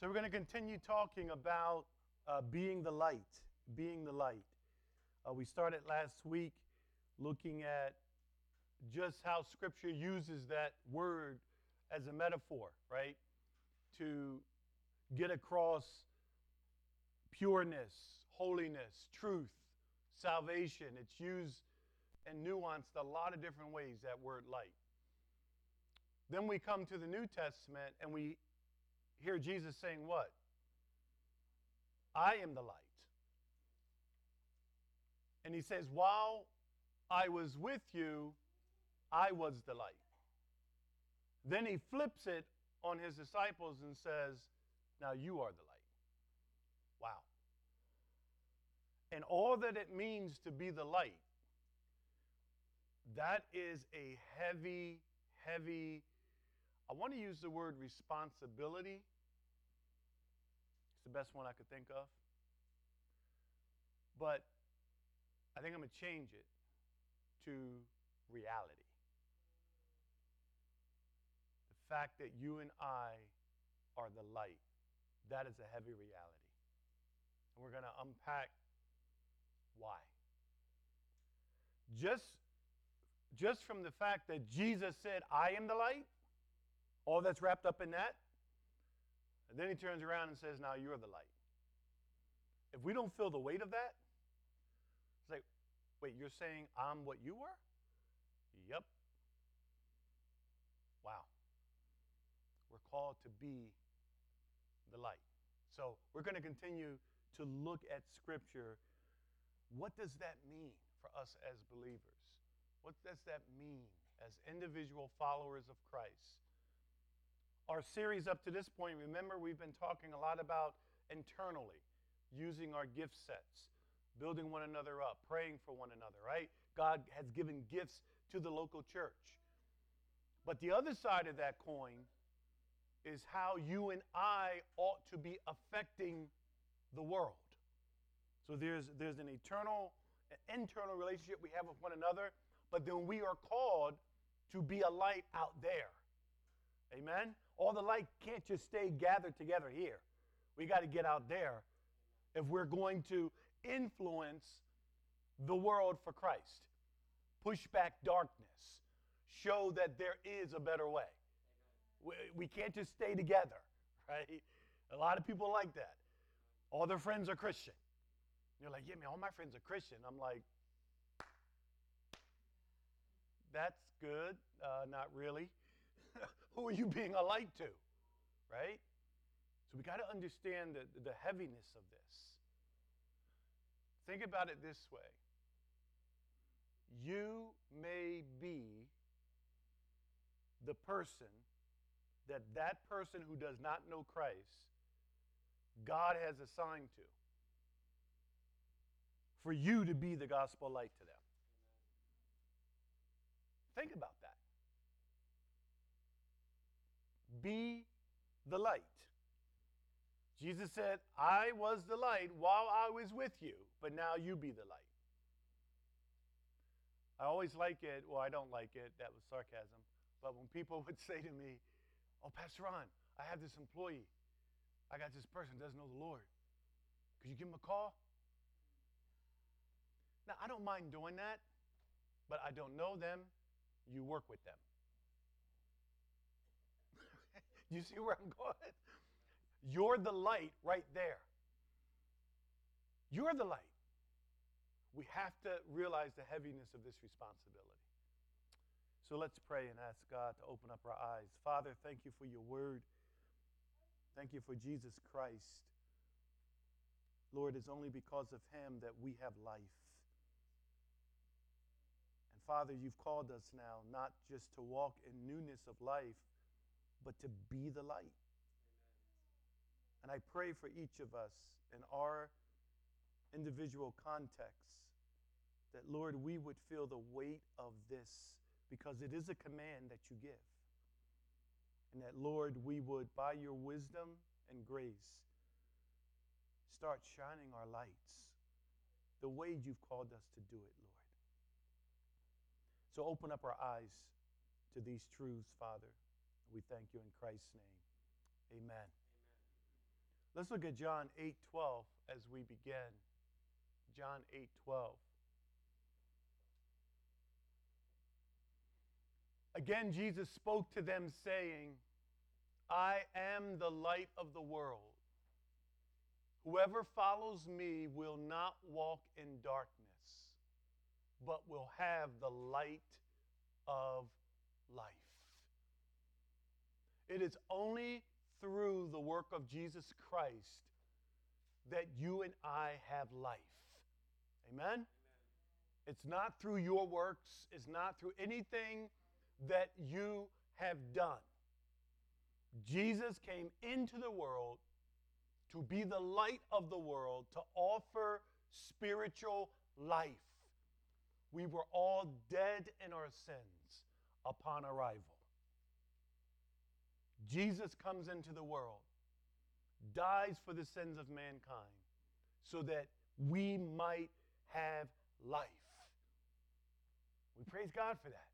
So we're going to continue talking about uh, being the light, being the light. Uh, we started last week looking at just how Scripture uses that word as a metaphor, right? To get across pureness, holiness, truth, salvation. It's used and nuanced a lot of different ways, that word light. Then we come to the New Testament and we hear Jesus saying, What? I am the light. And he says, While I was with you, I was the light. Then he flips it on his disciples and says, Now you are the light. Wow. And all that it means to be the light, that is a heavy, heavy, I want to use the word responsibility. It's the best one I could think of. But I think I'm going to change it to reality. The fact that you and I are the light, that is a heavy reality. And we're going to unpack why. Just, just from the fact that Jesus said, I am the light, all that's wrapped up in that, and then he turns around and says, Now you're the light. If we don't feel the weight of that, it's like, wait, you're saying I'm what you were? Yep. Wow. We're called to be the light. So we're going to continue to look at Scripture. What does that mean for us as believers? What does that mean as individual followers of Christ? Our series up to this point, remember, we've been talking a lot about internally using our gift sets, building one another up, praying for one another, right? God has given gifts to the local church. But the other side of that coin is how you and I ought to be affecting the world. So there's, there's an eternal, an internal relationship we have with one another, but then we are called to be a light out there. Amen? All the light can't just stay gathered together here. We got to get out there if we're going to influence the world for Christ, push back darkness, show that there is a better way. We, we can't just stay together, right? A lot of people like that. All their friends are Christian. You're like, yeah, man, all my friends are Christian. I'm like, that's good. Uh, not really. Who are you being a light to? Right? So we got to understand the, the heaviness of this. Think about it this way you may be the person that that person who does not know Christ God has assigned to for you to be the gospel light to them. Think about that. Be the light. Jesus said, I was the light while I was with you, but now you be the light. I always like it, well, I don't like it, that was sarcasm, but when people would say to me, Oh, Pastor Ron, I have this employee. I got this person doesn't know the Lord. Could you give him a call? Now, I don't mind doing that, but I don't know them. You work with them. you see where I'm going? You're the light right there. You're the light. We have to realize the heaviness of this responsibility. So let's pray and ask God to open up our eyes. Father, thank you for your word. Thank you for Jesus Christ. Lord, it's only because of him that we have life. And Father, you've called us now not just to walk in newness of life, but to be the light. Amen. And I pray for each of us in our individual contexts that, Lord, we would feel the weight of this because it is a command that you give. And that, Lord, we would, by your wisdom and grace, start shining our lights the way you've called us to do it, Lord. So open up our eyes to these truths, Father. We thank you in Christ's name. Amen. Amen. Let's look at John 8:12 as we begin. John 8:12. Again Jesus spoke to them saying, I am the light of the world. Whoever follows me will not walk in darkness, but will have the light of life. It is only through the work of Jesus Christ that you and I have life. Amen? Amen? It's not through your works, it's not through anything that you have done. Jesus came into the world to be the light of the world, to offer spiritual life. We were all dead in our sins upon arrival. Jesus comes into the world, dies for the sins of mankind, so that we might have life. We praise God for that.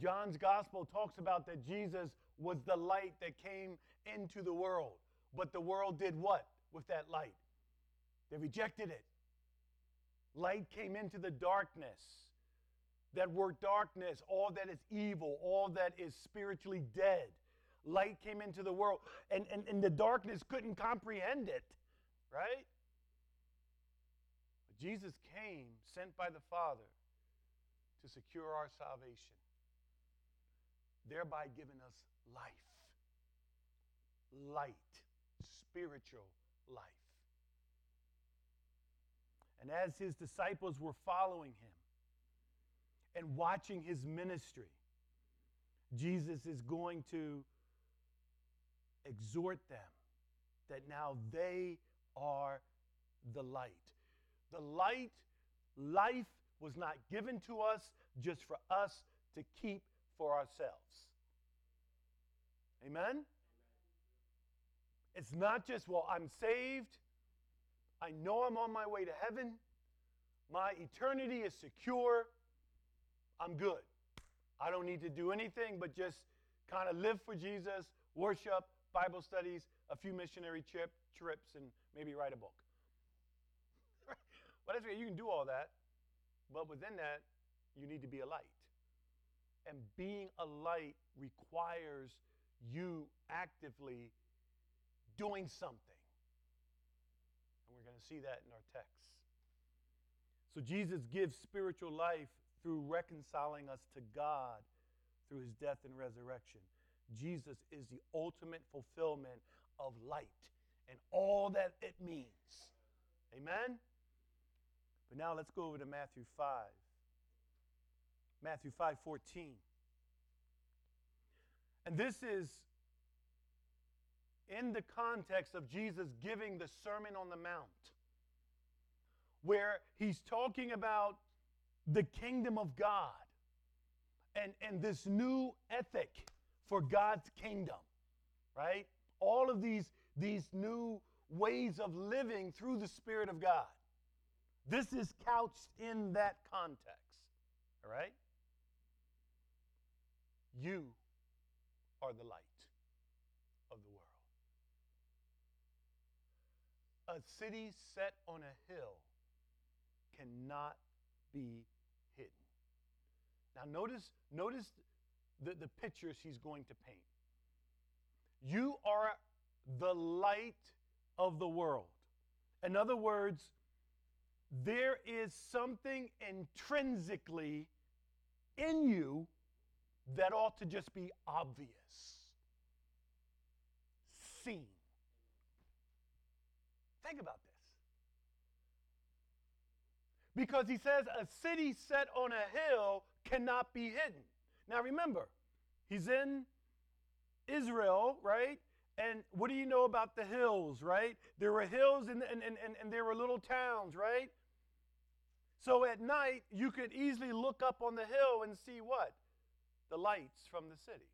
John's gospel talks about that Jesus was the light that came into the world. But the world did what with that light? They rejected it. Light came into the darkness. That word darkness, all that is evil, all that is spiritually dead. Light came into the world, and, and, and the darkness couldn't comprehend it, right? But Jesus came, sent by the Father, to secure our salvation thereby giving us life. Light, spiritual life. And as his disciples were following him and watching his ministry, Jesus is going to exhort them that now they are the light. The light, life was not given to us just for us to keep for ourselves. Amen? It's not just, well, I'm saved. I know I'm on my way to heaven. My eternity is secure. I'm good. I don't need to do anything but just kind of live for Jesus, worship, Bible studies, a few missionary trip, trips, and maybe write a book. well, that's. You can do all that. But within that, you need to be a light. And being a light requires you actively doing something. And we're going to see that in our text. So Jesus gives spiritual life through reconciling us to God through his death and resurrection. Jesus is the ultimate fulfillment of light and all that it means. Amen? But now let's go over to Matthew 5. Matthew 5 14. And this is in the context of Jesus giving the Sermon on the Mount, where he's talking about the kingdom of God and, and this new ethic for God's kingdom, right? All of these, these new ways of living through the Spirit of God. This is couched in that context, all right? You are the light of the world. A city set on a hill cannot be. Now notice notice the, the pictures he's going to paint. You are the light of the world. In other words, there is something intrinsically in you that ought to just be obvious, seen. Think about this. Because he says a city set on a hill cannot be hidden. Now remember, he's in Israel, right? And what do you know about the hills, right? There were hills and, and, and, and there were little towns, right? So at night, you could easily look up on the hill and see what? the lights from the city.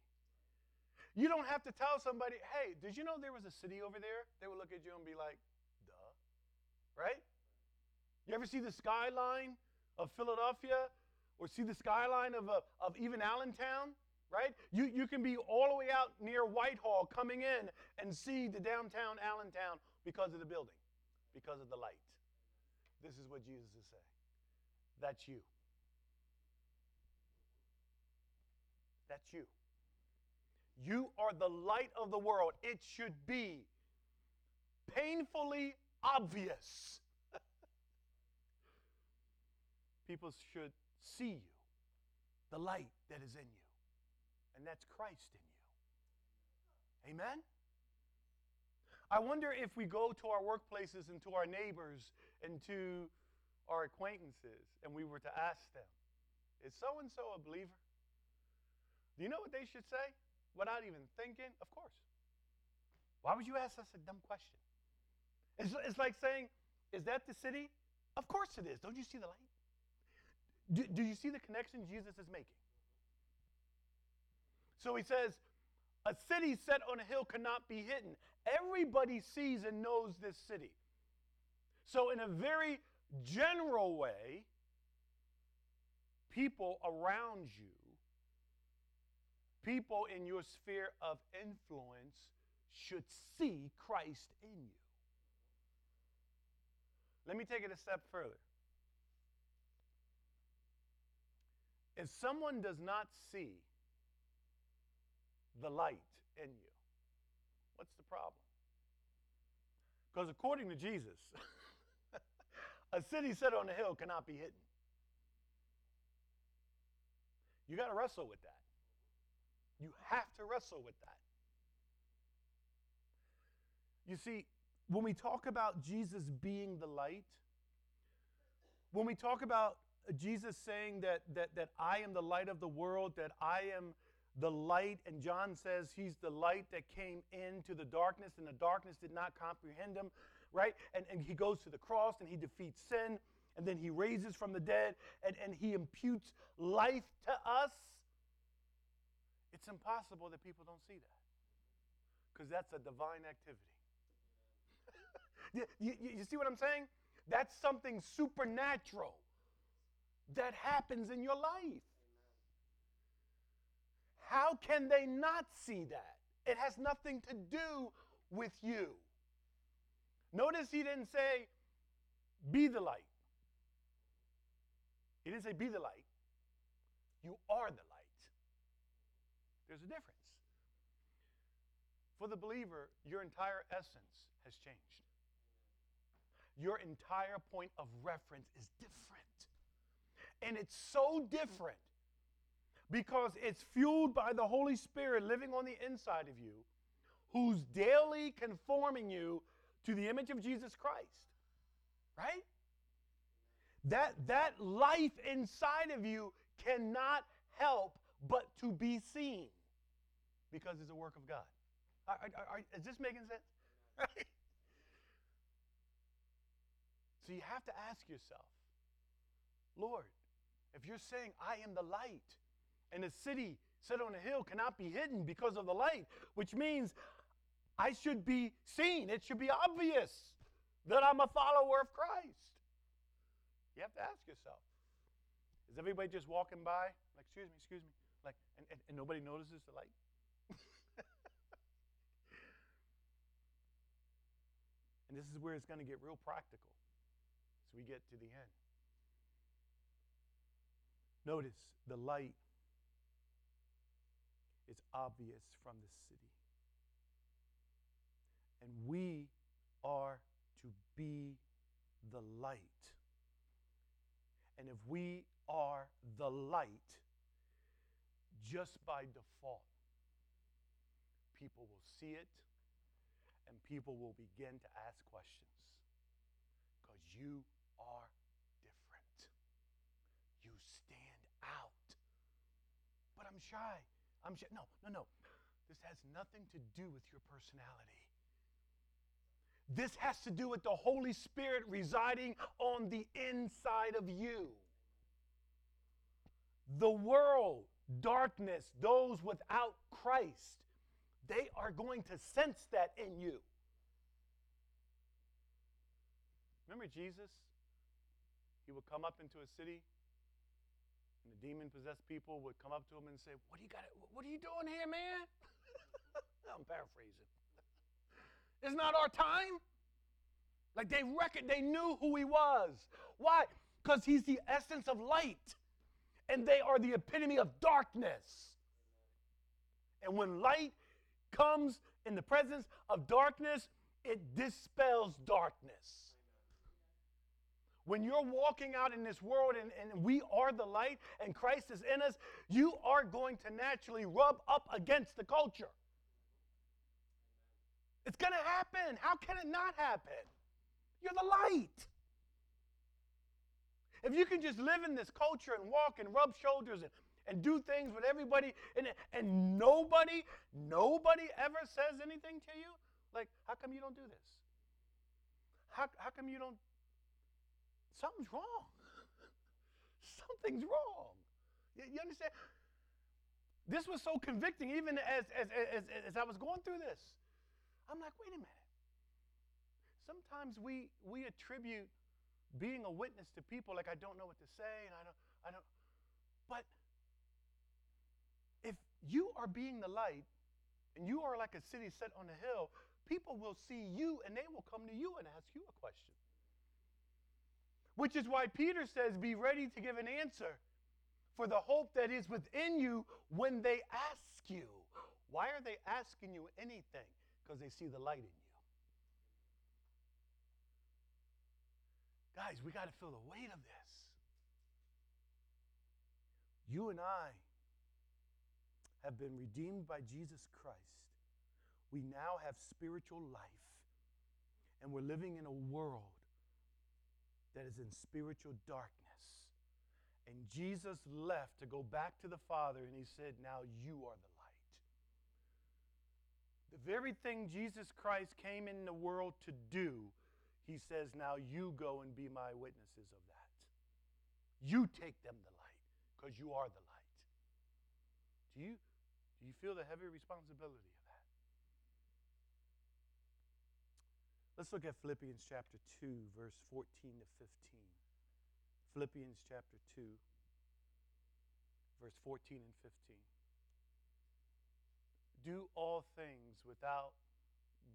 You don't have to tell somebody, hey, did you know there was a city over there? They would look at you and be like, duh. Right? You ever see the skyline of Philadelphia or see the skyline of, a, of even Allentown? right? You, you can be all the way out near Whitehall coming in and see the downtown Allentown because of the building, because of the light. This is what Jesus is saying. That's you. That's you. You are the light of the world. It should be painfully obvious. People should see you, the light that is in you, and that's Christ in you. Amen? I wonder if we go to our workplaces and to our neighbors and to our acquaintances and we were to ask them, is so and so a believer? Do you know what they should say? Without even thinking? Of course. Why would you ask us a dumb question? It's, it's like saying, Is that the city? Of course it is. Don't you see the light? Do, do you see the connection Jesus is making? So he says, A city set on a hill cannot be hidden. Everybody sees and knows this city. So, in a very general way, people around you, people in your sphere of influence, should see Christ in you. Let me take it a step further. If someone does not see the light in you, what's the problem? Because according to Jesus, a city set on a hill cannot be hidden. You got to wrestle with that. You have to wrestle with that. You see, when we talk about Jesus being the light, when we talk about Jesus saying that, that, that I am the light of the world, that I am the light, and John says he's the light that came into the darkness, and the darkness did not comprehend him, right? And, and he goes to the cross and he defeats sin, and then he raises from the dead, and, and he imputes life to us. It's impossible that people don't see that because that's a divine activity. you, you, you see what I'm saying? That's something supernatural that happens in your life. How can they not see that? It has nothing to do with you. Notice he didn't say, be the light. He didn't say, be the light. You are the light. There's a difference. For the believer, your entire essence has changed. Your entire point of reference is different. And it's so different because it's fueled by the Holy Spirit living on the inside of you, who's daily conforming you to the image of Jesus Christ. Right? That, that life inside of you cannot help but to be seen because it's a work of God. Are, are, are, is this making sense? So you have to ask yourself, Lord, if you're saying, I am the light, and a city set on a hill cannot be hidden because of the light, which means I should be seen. It should be obvious that I'm a follower of Christ. You have to ask yourself is everybody just walking by, like, excuse me, excuse me, like, and, and, and nobody notices the light? and this is where it's going to get real practical as we get to the end. Notice the light is obvious from the city. And we are to be the light. And if we are the light, just by default, people will see it and people will begin to ask questions because you are I'm shy. I'm shy. No, no, no. This has nothing to do with your personality. This has to do with the Holy Spirit residing on the inside of you. The world, darkness, those without Christ, they are going to sense that in you. Remember Jesus? He would come up into a city And the demon possessed people would come up to him and say, What do you got? What are you doing here, man? I'm paraphrasing. It's not our time. Like they reckon they knew who he was. Why? Because he's the essence of light. And they are the epitome of darkness. And when light comes in the presence of darkness, it dispels darkness. When you're walking out in this world and, and we are the light and Christ is in us, you are going to naturally rub up against the culture. It's going to happen. How can it not happen? You're the light. If you can just live in this culture and walk and rub shoulders and, and do things with everybody and, and nobody, nobody ever says anything to you, like, how come you don't do this? How, how come you don't? Something's wrong. Something's wrong. You, you understand? This was so convicting, even as, as, as, as I was going through this. I'm like, wait a minute. Sometimes we, we attribute being a witness to people like I don't know what to say and I don't, I don't. But if you are being the light and you are like a city set on a hill, people will see you and they will come to you and ask you a question. Which is why Peter says, Be ready to give an answer for the hope that is within you when they ask you. Why are they asking you anything? Because they see the light in you. Guys, we got to feel the weight of this. You and I have been redeemed by Jesus Christ. We now have spiritual life, and we're living in a world that is in spiritual darkness. And Jesus left to go back to the Father, and he said, Now you are the light. The very thing Jesus Christ came in the world to do, he says, Now you go and be my witnesses of that. You take them the light, because you are the light. Do you, do you feel the heavy responsibility of that? Let's look at Philippians chapter 2, verse 14 to 15. Philippians chapter 2, verse 14 and 15. Do all things without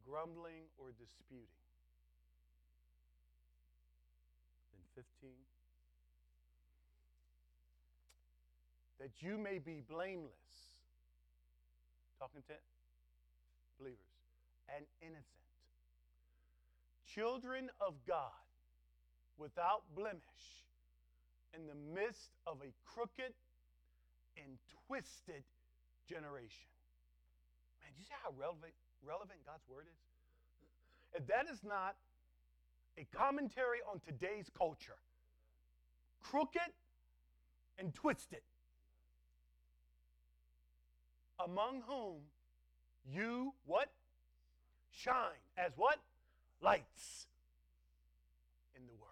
grumbling or disputing. Then 15. That you may be blameless. Talking to believers. And innocent. Children of God without blemish in the midst of a crooked and twisted generation. Man, do you see how relevant, relevant God's word is? If that is not a commentary on today's culture, crooked and twisted, among whom you what? Shine as what? Lights in the world.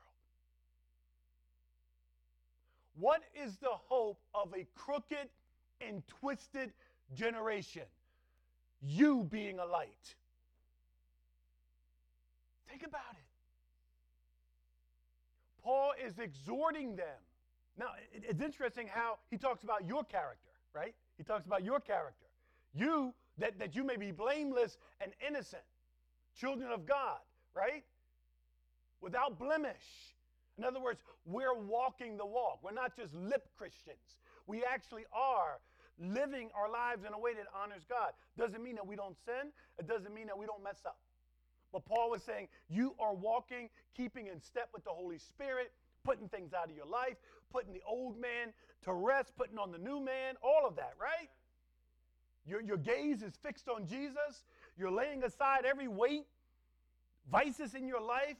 What is the hope of a crooked and twisted generation? You being a light. Think about it. Paul is exhorting them. Now, it's interesting how he talks about your character, right? He talks about your character. You, that, that you may be blameless and innocent, children of God, right? Without blemish. In other words, we're walking the walk. We're not just lip Christians. We actually are living our lives in a way that honors God. Doesn't mean that we don't sin, it doesn't mean that we don't mess up. But Paul was saying, you are walking, keeping in step with the Holy Spirit, putting things out of your life, putting the old man to rest, putting on the new man, all of that, right? Your, your gaze is fixed on Jesus. You're laying aside every weight, vices in your life,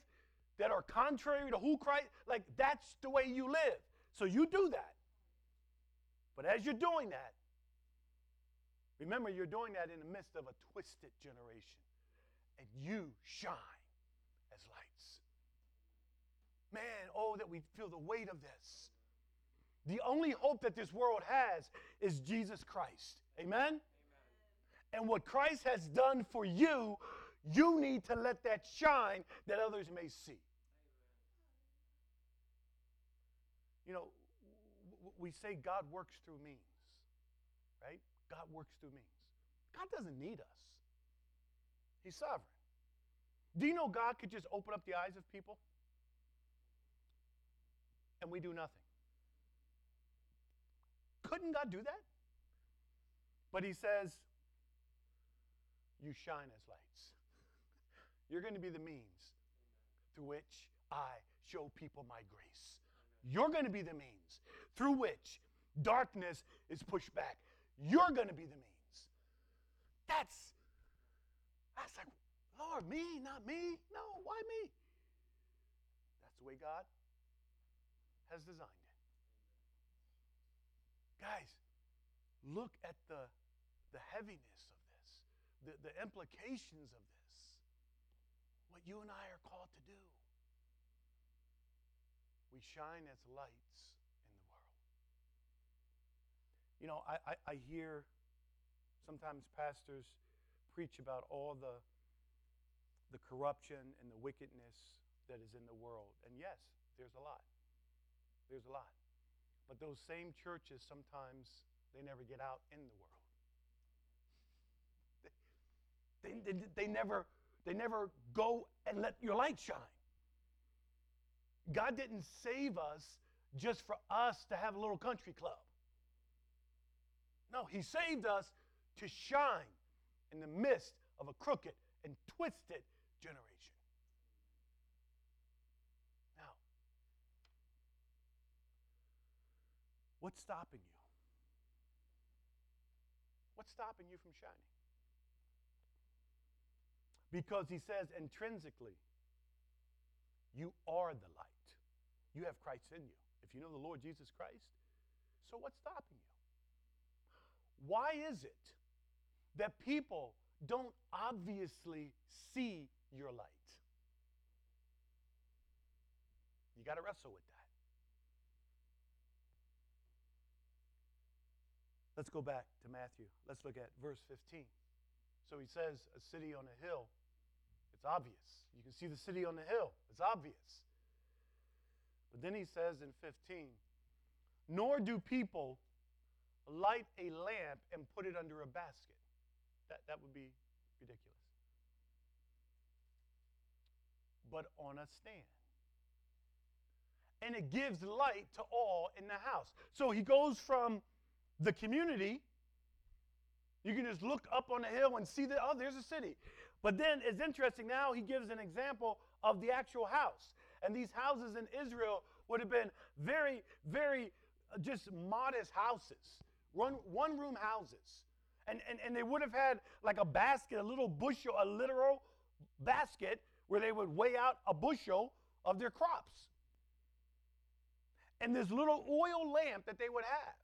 that are contrary to who Christ, like that's the way you live. So you do that. But as you're doing that, remember you're doing that in the midst of a twisted generation. And you shine as lights. Man, oh, that we feel the weight of this. The only hope that this world has is Jesus Christ. Amen? Amen? And what Christ has done for you, you need to let that shine that others may see. You know, we say God works through means, right? God works through means. God doesn't need us, He's sovereign. Do you know God could just open up the eyes of people and we do nothing? Couldn't God do that? But He says, You shine as lights. You're going to be the means through which I show people my grace. You're going to be the means through which darkness is pushed back. You're going to be the means. That's, that's like, Lord, me, not me. No, why me? That's the way God has designed it. Guys, look at the, the heaviness of this, the, the implications of this, what you and I are called to do. We shine as lights in the world. You know, I, I, I hear sometimes pastors preach about all the the corruption and the wickedness that is in the world. And yes, there's a lot. There's a lot. But those same churches sometimes they never get out in the world. They, they, they, never they never go and let your light shine. God didn't save us just for us to have a little country club. No, He saved us to shine in the midst of a crooked and twisted generation. Now, what's stopping you? What's stopping you from shining? Because he says intrinsically, you are the light. You have Christ in you. If you know the Lord Jesus Christ, so what's stopping you? Why is it that people don't obviously see your light. You got to wrestle with that. Let's go back to Matthew. Let's look at verse 15. So he says, A city on a hill. It's obvious. You can see the city on the hill. It's obvious. But then he says in 15, Nor do people light a lamp and put it under a basket. That, that would be ridiculous. But on a stand. And it gives light to all in the house. So he goes from the community. You can just look up on the hill and see that, oh, there's a city. But then it's interesting now he gives an example of the actual house. And these houses in Israel would have been very, very uh, just modest houses, one, one room houses. And, and, and they would have had like a basket, a little bushel, a literal basket where they would weigh out a bushel of their crops. And this little oil lamp that they would have.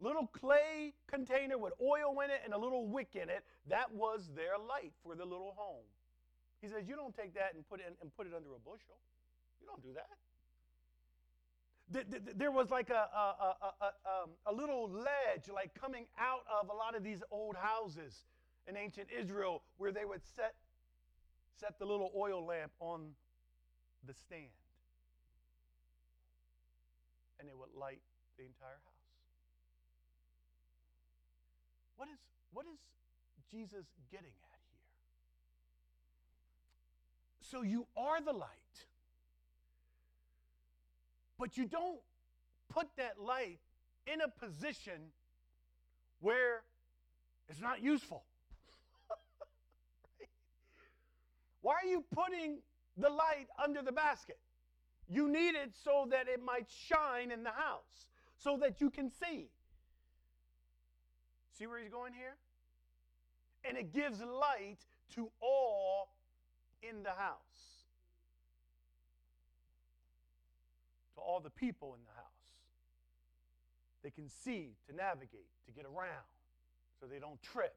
Little clay container with oil in it and a little wick in it. That was their light for the little home. He says, You don't take that and put it, in, and put it under a bushel. You don't do that there was like a, a, a, um, a, little ledge like coming out of a lot of these old houses in ancient Israel where they would set, set the little oil lamp on the stand. And it would light the entire house. What is, what is Jesus getting at here? So you are the light. But you don't put that light in a position where it's not useful. right? Why are you putting the light under the basket? You need it so that it might shine in the house, so that you can see. See where he's going here? And it gives light to all in the house. to all the people in the house. They can see to navigate, to get around, so they don't trip.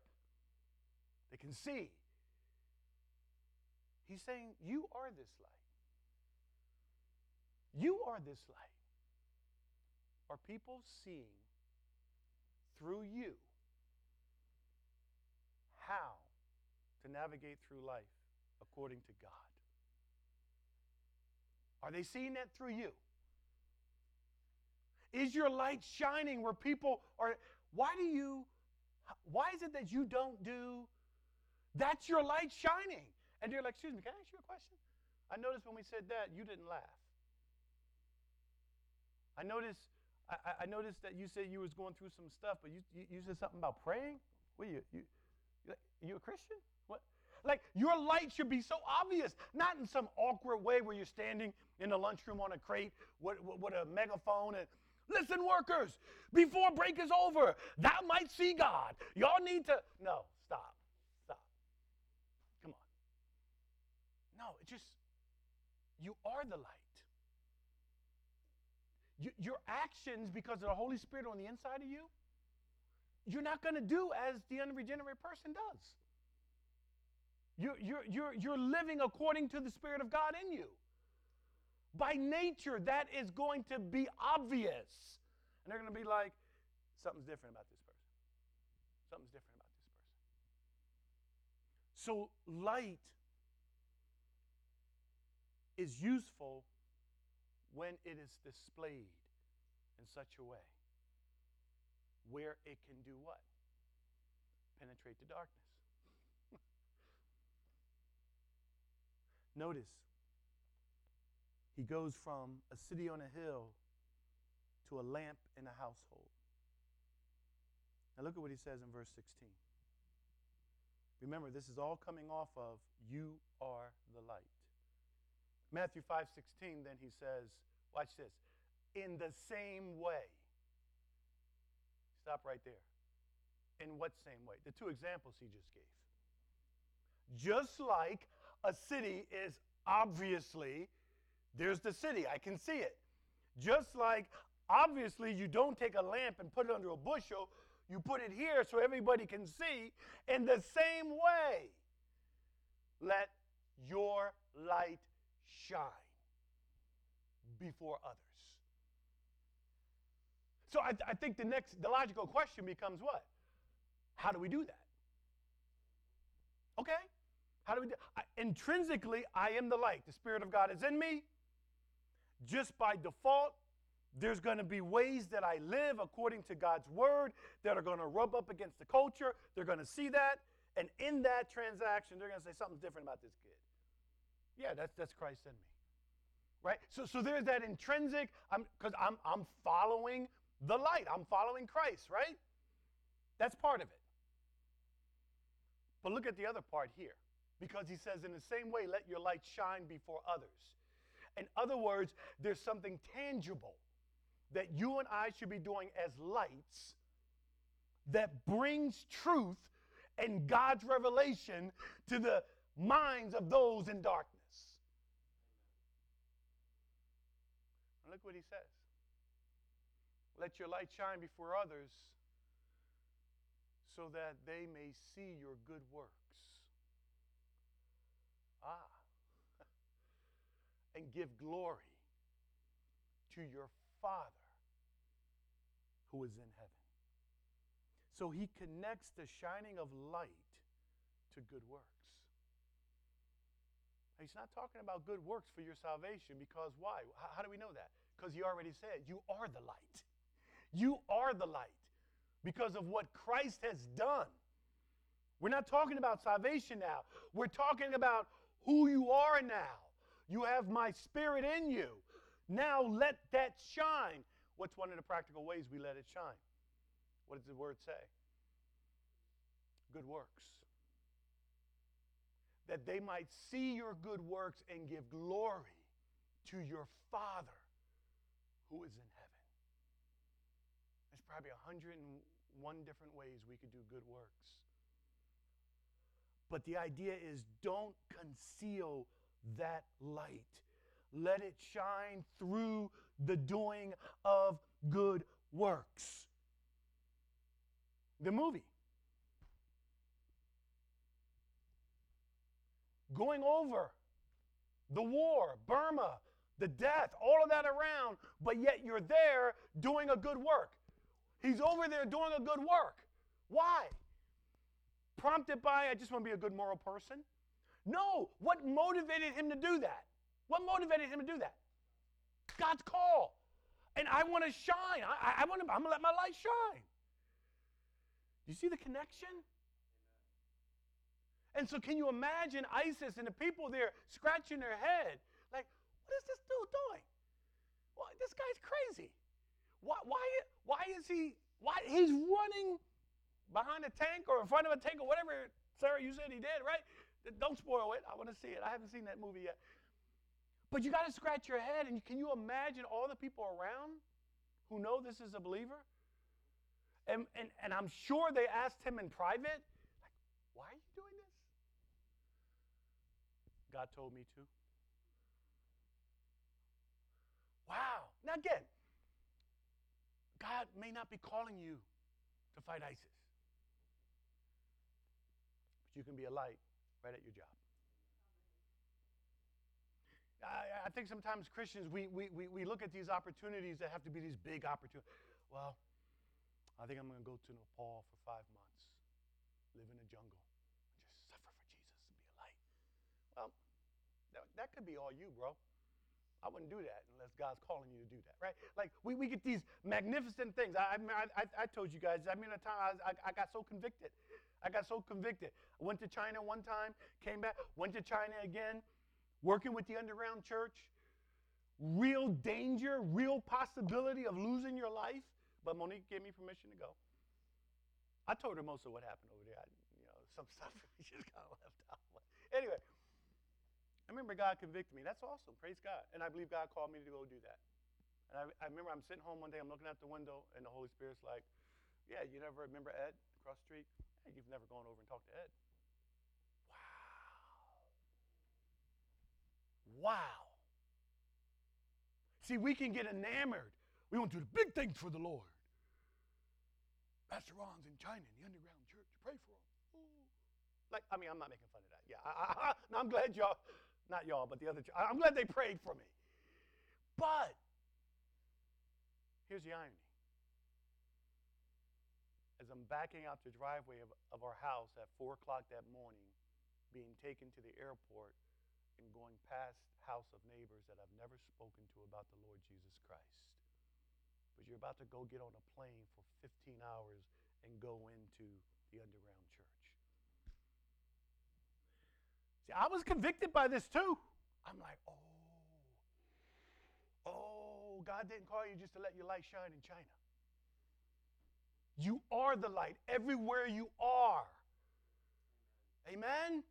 They can see. He's saying, You are this light. You are this light. Are people seeing through you how to navigate through life according to God? Are they seeing that through you? Is your light shining where people are? Why do you, why is it that you don't do? That's your light shining. And you're like, excuse me, can I ask you a question? I noticed when we said that, you didn't laugh. I noticed, I, I noticed that you said you was going through some stuff, but you, you, you said something about praying. What you, you, you, you a Christian? What? Like your light should be so obvious, not in some awkward way where you're standing in the lunchroom on a crate with, with, with a megaphone and listen, workers, before break is over, thou might see God. Y'all need to no stop, stop. Come on. No, it just you are the light. You, your actions, because of the Holy Spirit on the inside of you, you're not going to do as the unregenerate person does. You're, you're, you're, you're living according to the Spirit of God in you. By nature, that is going to be obvious. And they're going to be like, something's different about this person. Something's different about this person. So, light is useful when it is displayed in such a way where it can do what? Penetrate the darkness. Notice, he goes from a city on a hill to a lamp in a household. Now look at what he says in verse 16. Remember, this is all coming off of you are the light. Matthew 5:16 then he says, watch this, in the same way. Stop right there. In what same way? The two examples he just gave. Just like a city is obviously there's the city, I can see it. Just like obviously you don't take a lamp and put it under a bushel, you put it here so everybody can see. In the same way, let your light shine before others. So I, I, think the next, the logical question becomes what? How do we do that? Okay? How do we do I, Intrinsically, I am the light. The Spirit of God is in me. Just by default, there's going to be ways that I live according to God's word that are going to rub up against the culture. They're going to see that. And in that transaction, they're going to say something's different about this kid. Yeah, that's, that's Christ in me. Right? So, so there's that intrinsic, because I'm, I'm, I'm following the light. I'm following Christ, right? That's part of it. But look at the other part here. Because he says, in the same way, let your light shine before others. In other words, there's something tangible that you and I should be doing as lights that brings truth and God's revelation to the minds of those in darkness. Look what he says. Let your light shine before others so that they may see your good works. Ah. and give glory to your Father who is in heaven. So he connects the shining of light to good works. He's not talking about good works for your salvation because why? How, do we know that? Because he already said, You are the light. You are the light because of what Christ has done. We're not talking about salvation now. We're talking about who you are now. You have my spirit in you. Now let that shine. What's one of the practical ways we let it shine? What does the word say? Good works that they might see your good works and give glory to your Father who is in probably 101 different ways we could do good works. But the idea is don't conceal that light. Let it shine through the doing of good works. The movie. going over the war, Burma, the death, all of that around, but yet you're there doing a good work. He's over there doing a good work. Why? Prompted by, I just want to be a good moral person? No. What motivated him to do that? What motivated him to do that? God's call. And I want to shine. I, I want to, I'm going to let my light shine. You see the connection? And so, can you imagine ISIS and the people there scratching their head? Like, what is this dude doing? Well, this guy's crazy. Why, why, why is he, why, he's running behind a tank or in front of a tank or whatever, Sarah, you said he did, right? Don't spoil it. I want to see it. I haven't seen that movie yet. But you got to scratch your head, and can you imagine all the people around who know this is a believer? And, and, and I'm sure they asked him in private, like, why are you doing this? God told me to. Wow. Now, again, God may not be calling you to fight ISIS, but you can be a light right at your job. I, I think sometimes Christians, we, we, we, we look at these opportunities that have to be these big opportunities. Well, I think I'm going to go to Nepal for five months, live in a jungle, and just suffer for Jesus and be a light. Well, that, that could be all you, bro. I wouldn't do that unless God's calling you to do that, right? Like we, we get these magnificent things. I, I, I, I told you guys, I mean, a time I, I got so convicted. I got so convicted. I went to China one time, came back, went to China again, working with the underground church, real danger, real possibility of losing your life. But Monique gave me permission to go. I told her most of what happened over there. I, you know, some stuff she just kind of left out. anyway, I remember God convicted me. That's awesome. Praise God. And I believe God called me to go do that. And I, I remember I'm sitting home one day, I'm looking out the window, and the Holy Spirit's like, Yeah, you never remember Ed across the street? You've never gone over and talked to Ed. Wow. Wow. See, we can get enamored. We want to do the big things for the Lord. Pastor Ron's in China in the underground church. Pray for him. Ooh. Like, I mean, I'm not making fun of that. Yeah, I, am glad y'all, not y'all, but the other, I'm glad they prayed for me. But here's the irony. As I'm backing out the driveway of, of our house at 4 o'clock that morning, being taken to the airport, and going past house of neighbors that I've never spoken to about the Lord Jesus Christ. But you're about to go get on a plane for 15 hours and go into the underground church. See, I was convicted by this too. I'm like, oh, oh, God didn't call you just to let your light shine in China. You are the light everywhere you are. Amen?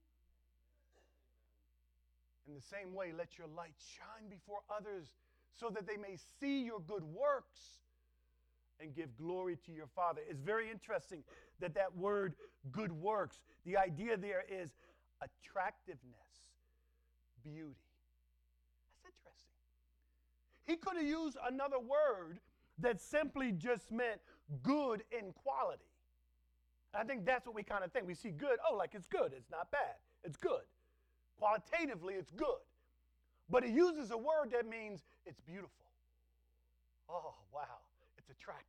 In the same way, let your light shine before others so that they may see your good works and give glory to your Father. It's very interesting that that word good works, the idea there is attractiveness, beauty. That's interesting. He could have used another word that simply just meant good in quality. I think that's what we kind of think. We see good, oh, like it's good, it's not bad, it's good. Qualitatively, it's good. But he uses a word that means it's beautiful. Oh, wow. It's attractive.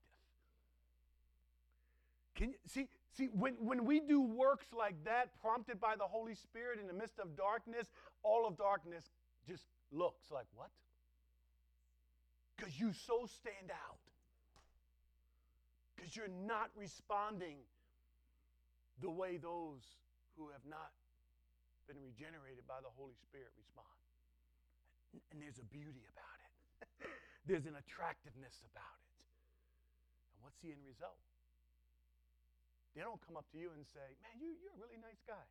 Can you see, see when, when we do works like that, prompted by the Holy Spirit in the midst of darkness, all of darkness just looks like what? Because you so stand out. Because you're not responding the way those who have not been regenerated by the Holy Spirit respond. And there's a beauty about it, there's an attractiveness about it. And what's the end result? They don't come up to you and say, Man, you, you're a really nice guy.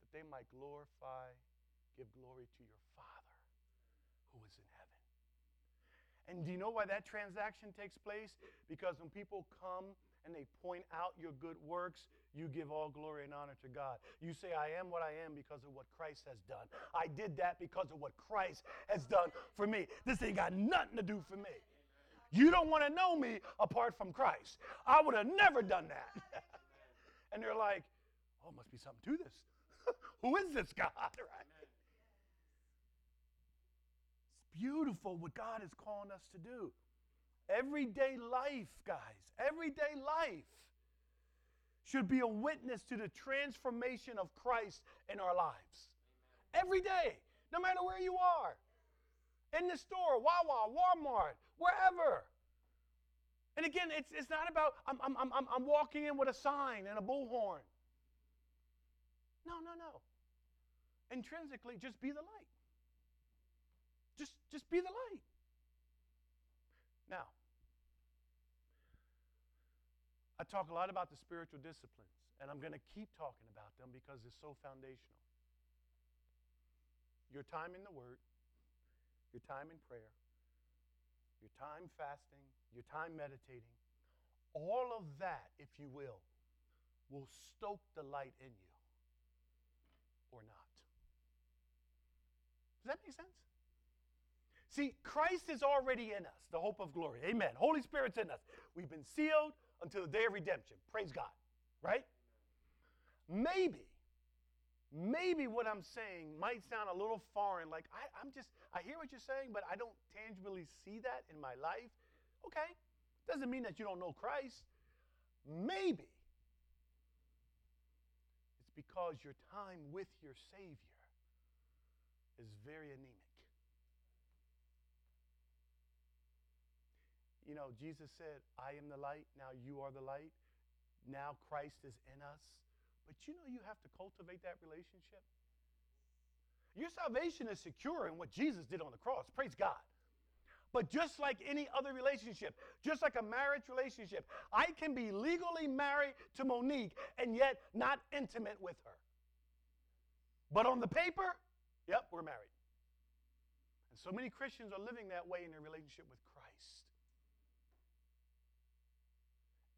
That they might glorify, give glory to your Father who is in heaven. And do you know why that transaction takes place? Because when people come and they point out your good works, you give all glory and honor to God. You say, I am what I am because of what Christ has done. I did that because of what Christ has done for me. This ain't got nothing to do for me. You don't want to know me apart from Christ. I would have never done that. and they're like, oh, must be something to this. Who is this God? Right? It's beautiful what God is calling us to do. Everyday life, guys, everyday life should be a witness to the transformation of Christ in our lives. Every day, no matter where you are. In the store, Wawa, Walmart, wherever. And again, it's, it's not about I'm, I'm, I'm, I'm walking in with a sign and a bullhorn. No, no, no. Intrinsically, just be the light. Just, just be the light. Now, I talk a lot about the spiritual disciplines, and I'm going to keep talking about them because they're so foundational. Your time in the Word, your time in prayer, your time fasting, your time meditating, all of that, if you will, will stoke the light in you or not. Does that make sense? See, Christ is already in us, the hope of glory. Amen. Holy Spirit's in us. We've been sealed until the day of redemption. Praise God. Right? Maybe, maybe what I'm saying might sound a little foreign. Like, I, I'm just, I hear what you're saying, but I don't tangibly see that in my life. Okay. Doesn't mean that you don't know Christ. Maybe it's because your time with your Savior is very anemic. You know, Jesus said, I am the light, now you are the light. Now Christ is in us. But you know, you have to cultivate that relationship. Your salvation is secure in what Jesus did on the cross. Praise God. But just like any other relationship, just like a marriage relationship, I can be legally married to Monique and yet not intimate with her. But on the paper, yep, we're married. And so many Christians are living that way in their relationship with Christ.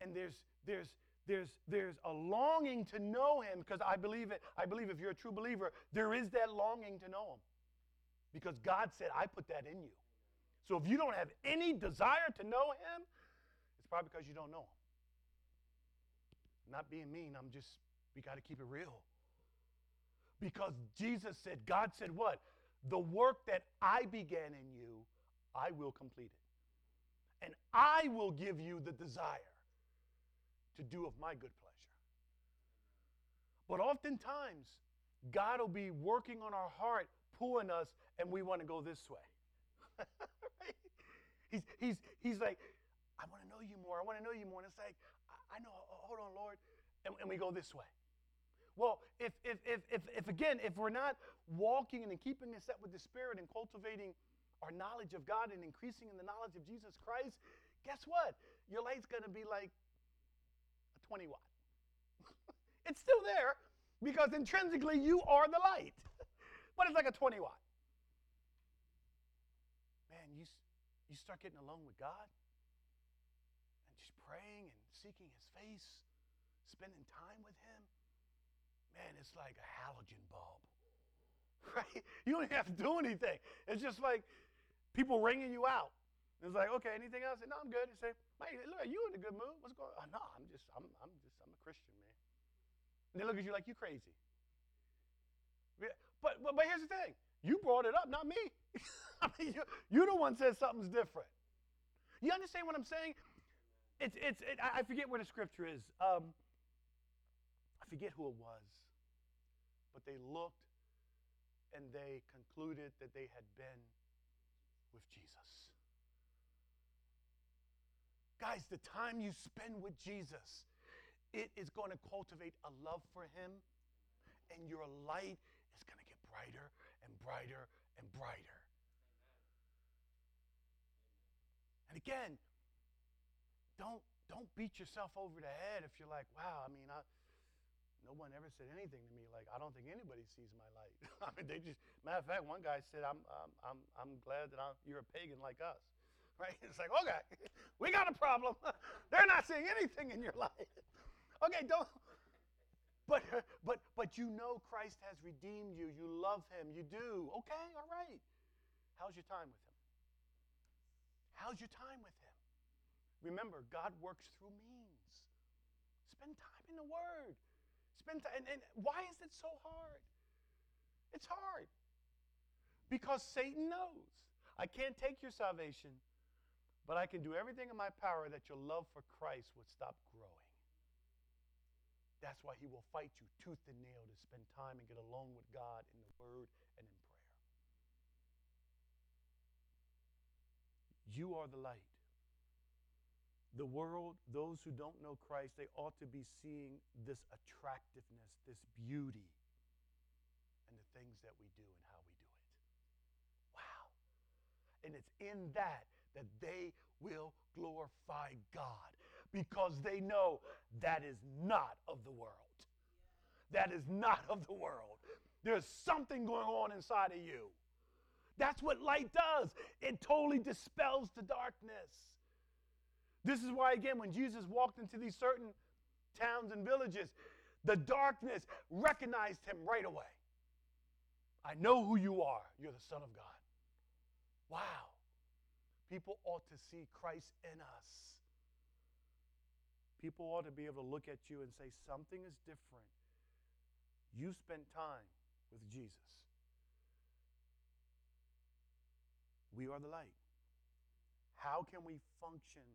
And there's there's there's there's a longing to know him because I believe it. I believe if you're a true believer, there is that longing to know him. Because God said, I put that in you. So if you don't have any desire to know him, it's probably because you don't know him. not being mean, I'm just, we got to keep it real. Because Jesus said, God said what? The work that I began in you, I will complete it. And I will give you the desire to do of my good pleasure. But oftentimes, God will be working on our heart, pulling us, and we want to go this way. right? He's, he's, he's like, I want to know you more. I want to know you more. And it's like, I, know, hold on, Lord. And, and we go this way. Well, if, if, if, if, if again, if we're not walking and keeping in step with the Spirit and cultivating our knowledge of God and increasing in the knowledge of Jesus Christ, guess what? Your light's going to be like 20 watt. it's still there because intrinsically you are the light, but it's like a 20 watt Man, you, you start getting alone with God and just praying and seeking His face, spending time with Him, man, it's like a halogen bulb, right? You don't have to do anything. It's just like people ringing you out. It's like, okay, anything else? no, I'm good. You say, man, look, at you in a good mood. What's going on? Oh, no, I'm just, I'm, I'm just, I'm a Christian, man. And they look at you like you crazy. But, but, but here's the thing. You brought it up, not me. I mean, you, you're the one says something's different. You understand what I'm saying? It's, it's, it, I forget where the scripture is. Um, I forget who it was. But they looked and they concluded that they had been with Jesus. Guys, the time you spend with Jesus, it is going to cultivate a love for him, and your light is going to get brighter and brighter and brighter. And again, don't don't beat yourself over the head if you're like, wow, I mean, I, no one ever said anything to me like, I don't think anybody sees my light. I mean, they just, matter of fact, one guy said, I'm, I'm, I'm, I'm glad that I'm, you're a pagan like us. Right? It's like, okay, we got a problem. They're not seeing anything in your life. okay, don't, but, but, but you know Christ has redeemed you. You love him. You do. Okay, all right. How's your time with him? How's your time with Him? Remember, God works through means. Spend time in the Word. Spend time. And, and why is it so hard? It's hard. Because Satan knows. I can't take your salvation, but I can do everything in my power that your love for Christ would stop growing. That's why he will fight you tooth and nail to spend time and get alone with God in the Word and in prayer. You are the light. The world, those who don't know Christ, they ought to be seeing this attractiveness, this beauty, and the things that we do and how we do it. Wow. And it's in that that they will glorify God because they know that is not of the world. That is not of the world. There's something going on inside of you. That's what light does. It totally dispels the darkness. This is why, again, when Jesus walked into these certain towns and villages, the darkness recognized him right away. I know who you are. You're the Son of God. Wow. People ought to see Christ in us. People ought to be able to look at you and say, something is different. You spent time with Jesus. We are the light. How can we function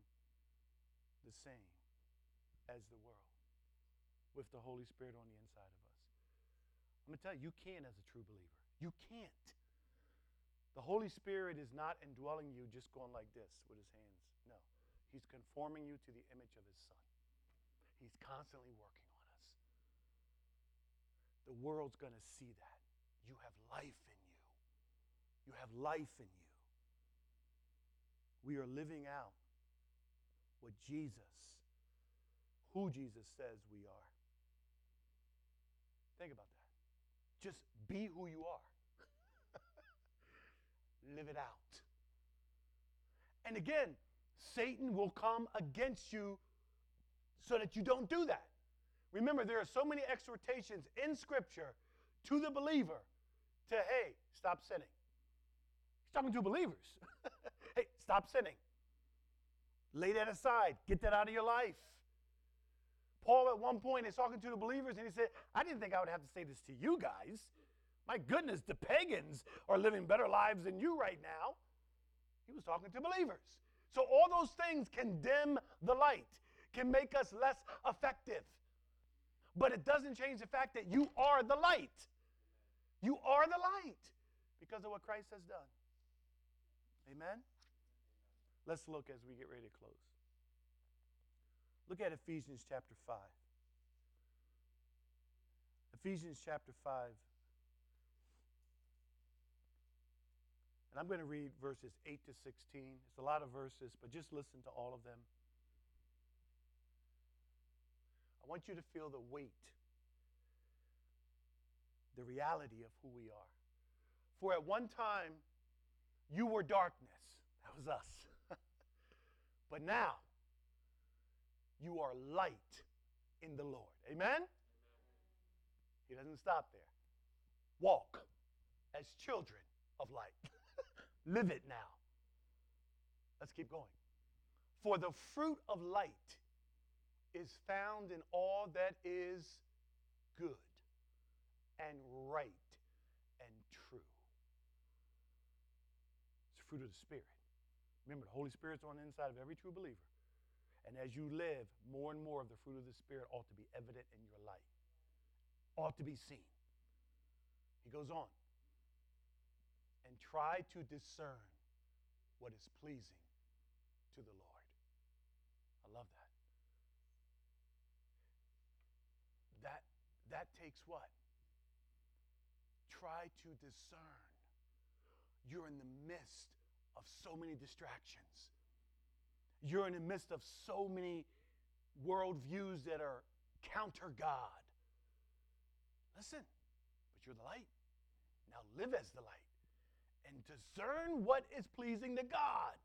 the same as the world with the Holy Spirit on the inside of us. I'm going to tell you, you can as a true believer. You can't. The Holy Spirit is not indwelling you just going like this with his hands. No. He's conforming you to the image of his Son. He's constantly working on us. The world's going to see that. You have life in you. You have life in you. We are living out what Jesus, who Jesus says we are. Think about that. Just be who you are. Live it out. And again, Satan will come against you so that you don't do that. Remember, there are so many exhortations in Scripture to the believer to, hey, stop sinning. He's talking to believers. hey, stop sinning. Lay that aside. Get that out of your life. Paul, at one point, is talking to the believers, and he said, I didn't think I would have to say this to you guys. My goodness, the pagans are living better lives than you right now. He was talking to believers. So, all those things can dim the light, can make us less effective. But it doesn't change the fact that you are the light. You are the light because of what Christ has done. Amen? Let's look as we get ready to close. Look at Ephesians chapter 5. Ephesians chapter 5. I'm going to read verses 8 to 16. It's a lot of verses, but just listen to all of them. I want you to feel the weight, the reality of who we are. For at one time, you were darkness. That was us. But now, you are light in the Lord. Amen? He doesn't stop there. Walk as children of light. Live it now. Let's keep going. For the fruit of light is found in all that is good and right and true. It's the fruit of the Spirit. Remember, the Holy Spirit's on the inside of every true believer. And as you live, more and more of the fruit of the Spirit ought to be evident in your life, ought to be seen. He goes on. And try to discern what is pleasing to the Lord. I love that. That that takes what? Try to discern. You're in the midst of so many distractions. You're in the midst of so many worldviews that are counter God. Listen, but you're the light. Now live as the light and discern what is pleasing to God.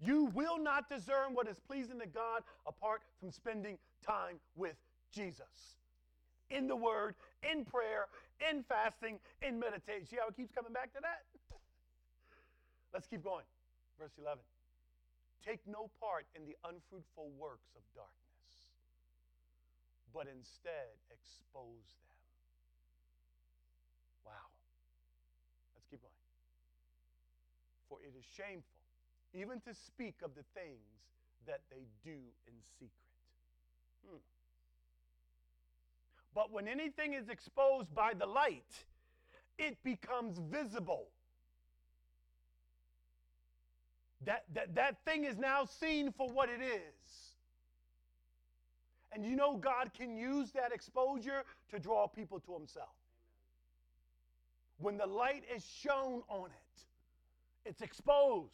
You will not discern what is pleasing to God apart from spending time with Jesus. In the Word, in prayer, in fasting, in meditation. See how it keeps coming back to that? Let's keep going. Verse 11. Take no part in the unfruitful works of darkness, but instead expose them. Wow. Let's keep going. For it is shameful even to speak of the things that they do in secret. Hmm. But when anything is exposed by the light, it becomes visible. That, that, that thing is now seen for what it is. And you know, God can use that exposure to draw people to Himself. When the light is shown on it, it's exposed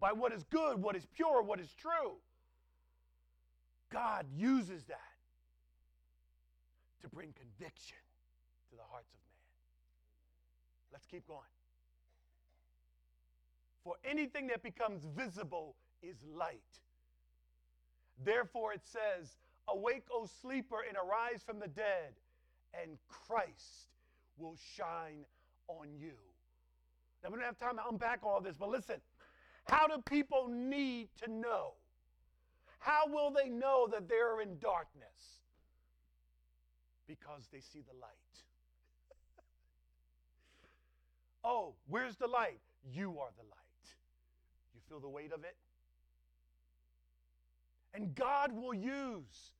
by what is good, what is pure, what is true. God uses that to bring conviction to the hearts of man. Let's keep going. For anything that becomes visible is light. Therefore, it says, Awake, O sleeper, and arise from the dead, and Christ will shine on you. Now, we don't have time to unpack all this, but listen how do people need to know? How will they know that they're in darkness? Because they see the light. oh, where's the light? You are the light. You feel the weight of it? And God will use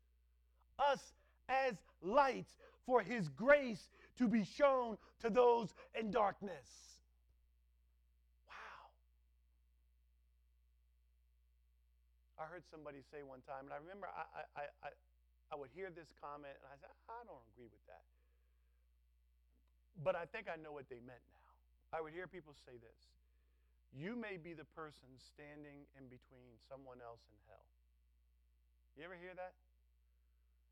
us as lights for His grace to be shown to those in darkness. Wow. I heard somebody say one time, and I remember I, I, I, I would hear this comment, and I said, I don't agree with that. But I think I know what they meant now. I would hear people say this You may be the person standing in between someone else and hell. You ever hear that?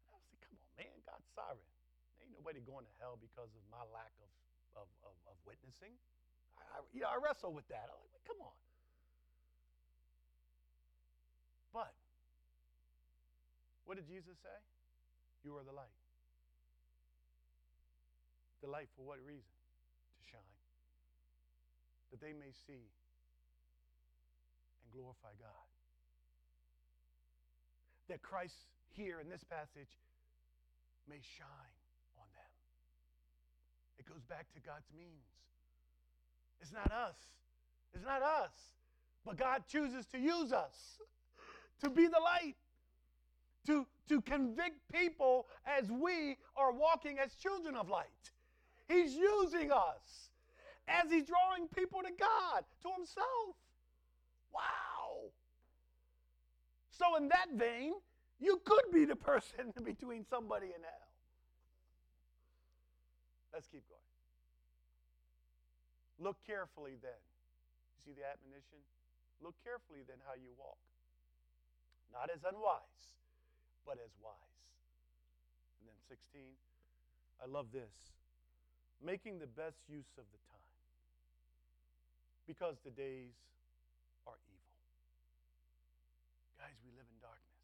And I was like, come on, man, God's sovereign. Ain't nobody going to hell because of my lack of, of, of, of witnessing. I, I, you know, I wrestle with that. I'm like, come on. But what did Jesus say? You are the light. The light for what reason? To shine. That they may see and glorify God that Christ here in this passage may shine on them. It goes back to God's means. It's not us. It's not us. But God chooses to use us to be the light, to, to convict people as we are walking as children of light. He's using us as He's drawing people to God, to Himself. Wow. So, in that vein, you could be the person between somebody and hell. Let's keep going. Look carefully then. You see the admonition? Look carefully then how you walk. Not as unwise, but as wise. And then 16, I love this. Making the best use of the time. Because the days are evil. Guys, we live in darkness.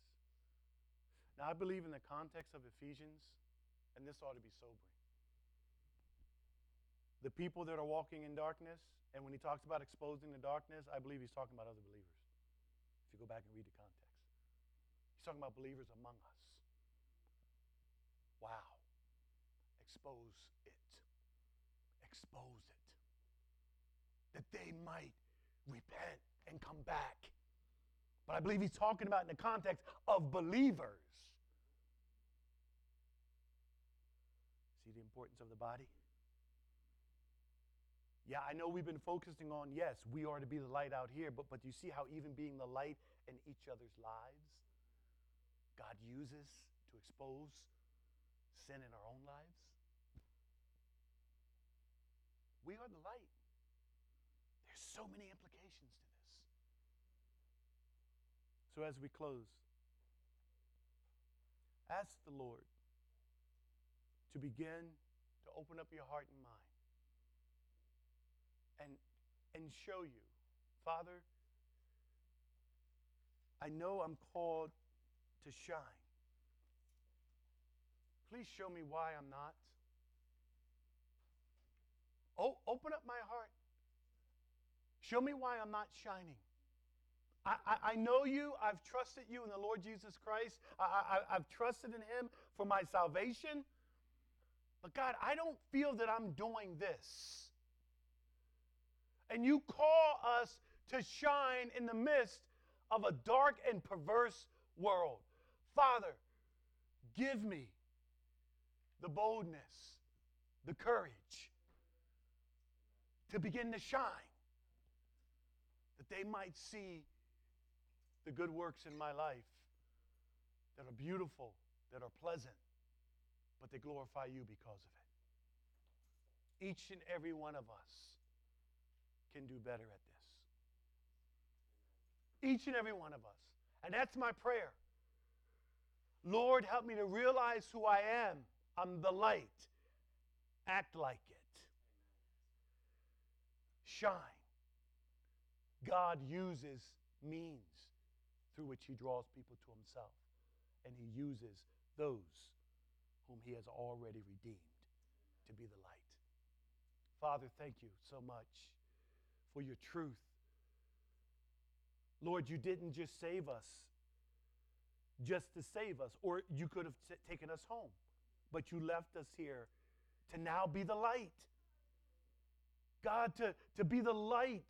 Now, I believe in the context of Ephesians, and this ought to be sobering. The people that are walking in darkness, and when he talks about exposing the darkness, I believe he's talking about other believers. If you go back and read the context, he's talking about believers among us. Wow. Expose it. Expose it. That they might repent and come back. But I believe he's talking about in the context of believers. See the importance of the body? Yeah, I know we've been focusing on, yes, we are to be the light out here, but, but you see how even being the light in each other's lives, God uses to expose sin in our own lives? We are the light. There's so many implications to this. So as we close, ask the Lord to begin to open up your heart and mind and, and show you, Father, I know I'm called to shine. Please show me why I'm not. Oh, open up my heart. Show me why I'm not shining. I, I, know you. I've trusted you in the Lord Jesus Christ. I, I, I've trusted in Him for my salvation. But God, I don't feel that I'm doing this. And you call us to shine in the midst of a dark and perverse world. Father, give me the boldness, the courage to begin to shine. That they might see the good works in my life that are beautiful, that are pleasant, but they glorify you because of it. Each and every one of us can do better at this. Each and every one of us. And that's my prayer. Lord, help me to realize who I am. I'm the light. Act like it. Shine. God uses means through which he draws people to himself. And he uses those whom he has already redeemed to be the light. Father, thank you so much for your truth. Lord, you didn't just save us just to save us, or you could have t- taken us home, but you left us here to now be the light. God, to, to be the light,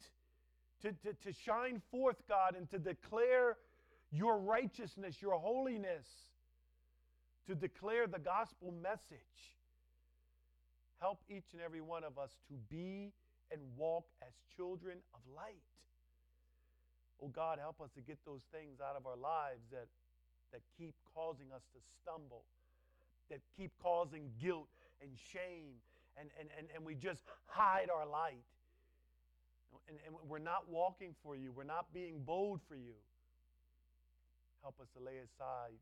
to, to, to shine forth, God, and to declare your righteousness, your holiness, to declare the gospel message. Help each and every one of us to be and walk as children of light. Oh God, help us to get those things out of our lives that, that keep causing us to stumble, that keep causing guilt and shame, and, and, and, and we just hide our light. And, and we're not walking for you, we're not being bold for you. Help us to lay aside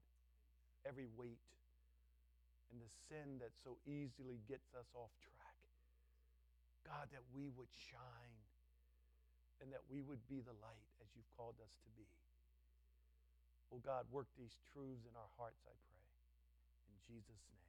every weight and the sin that so easily gets us off track. God, that we would shine and that we would be the light as you've called us to be. Oh God, work these truths in our hearts, I pray. In Jesus' name.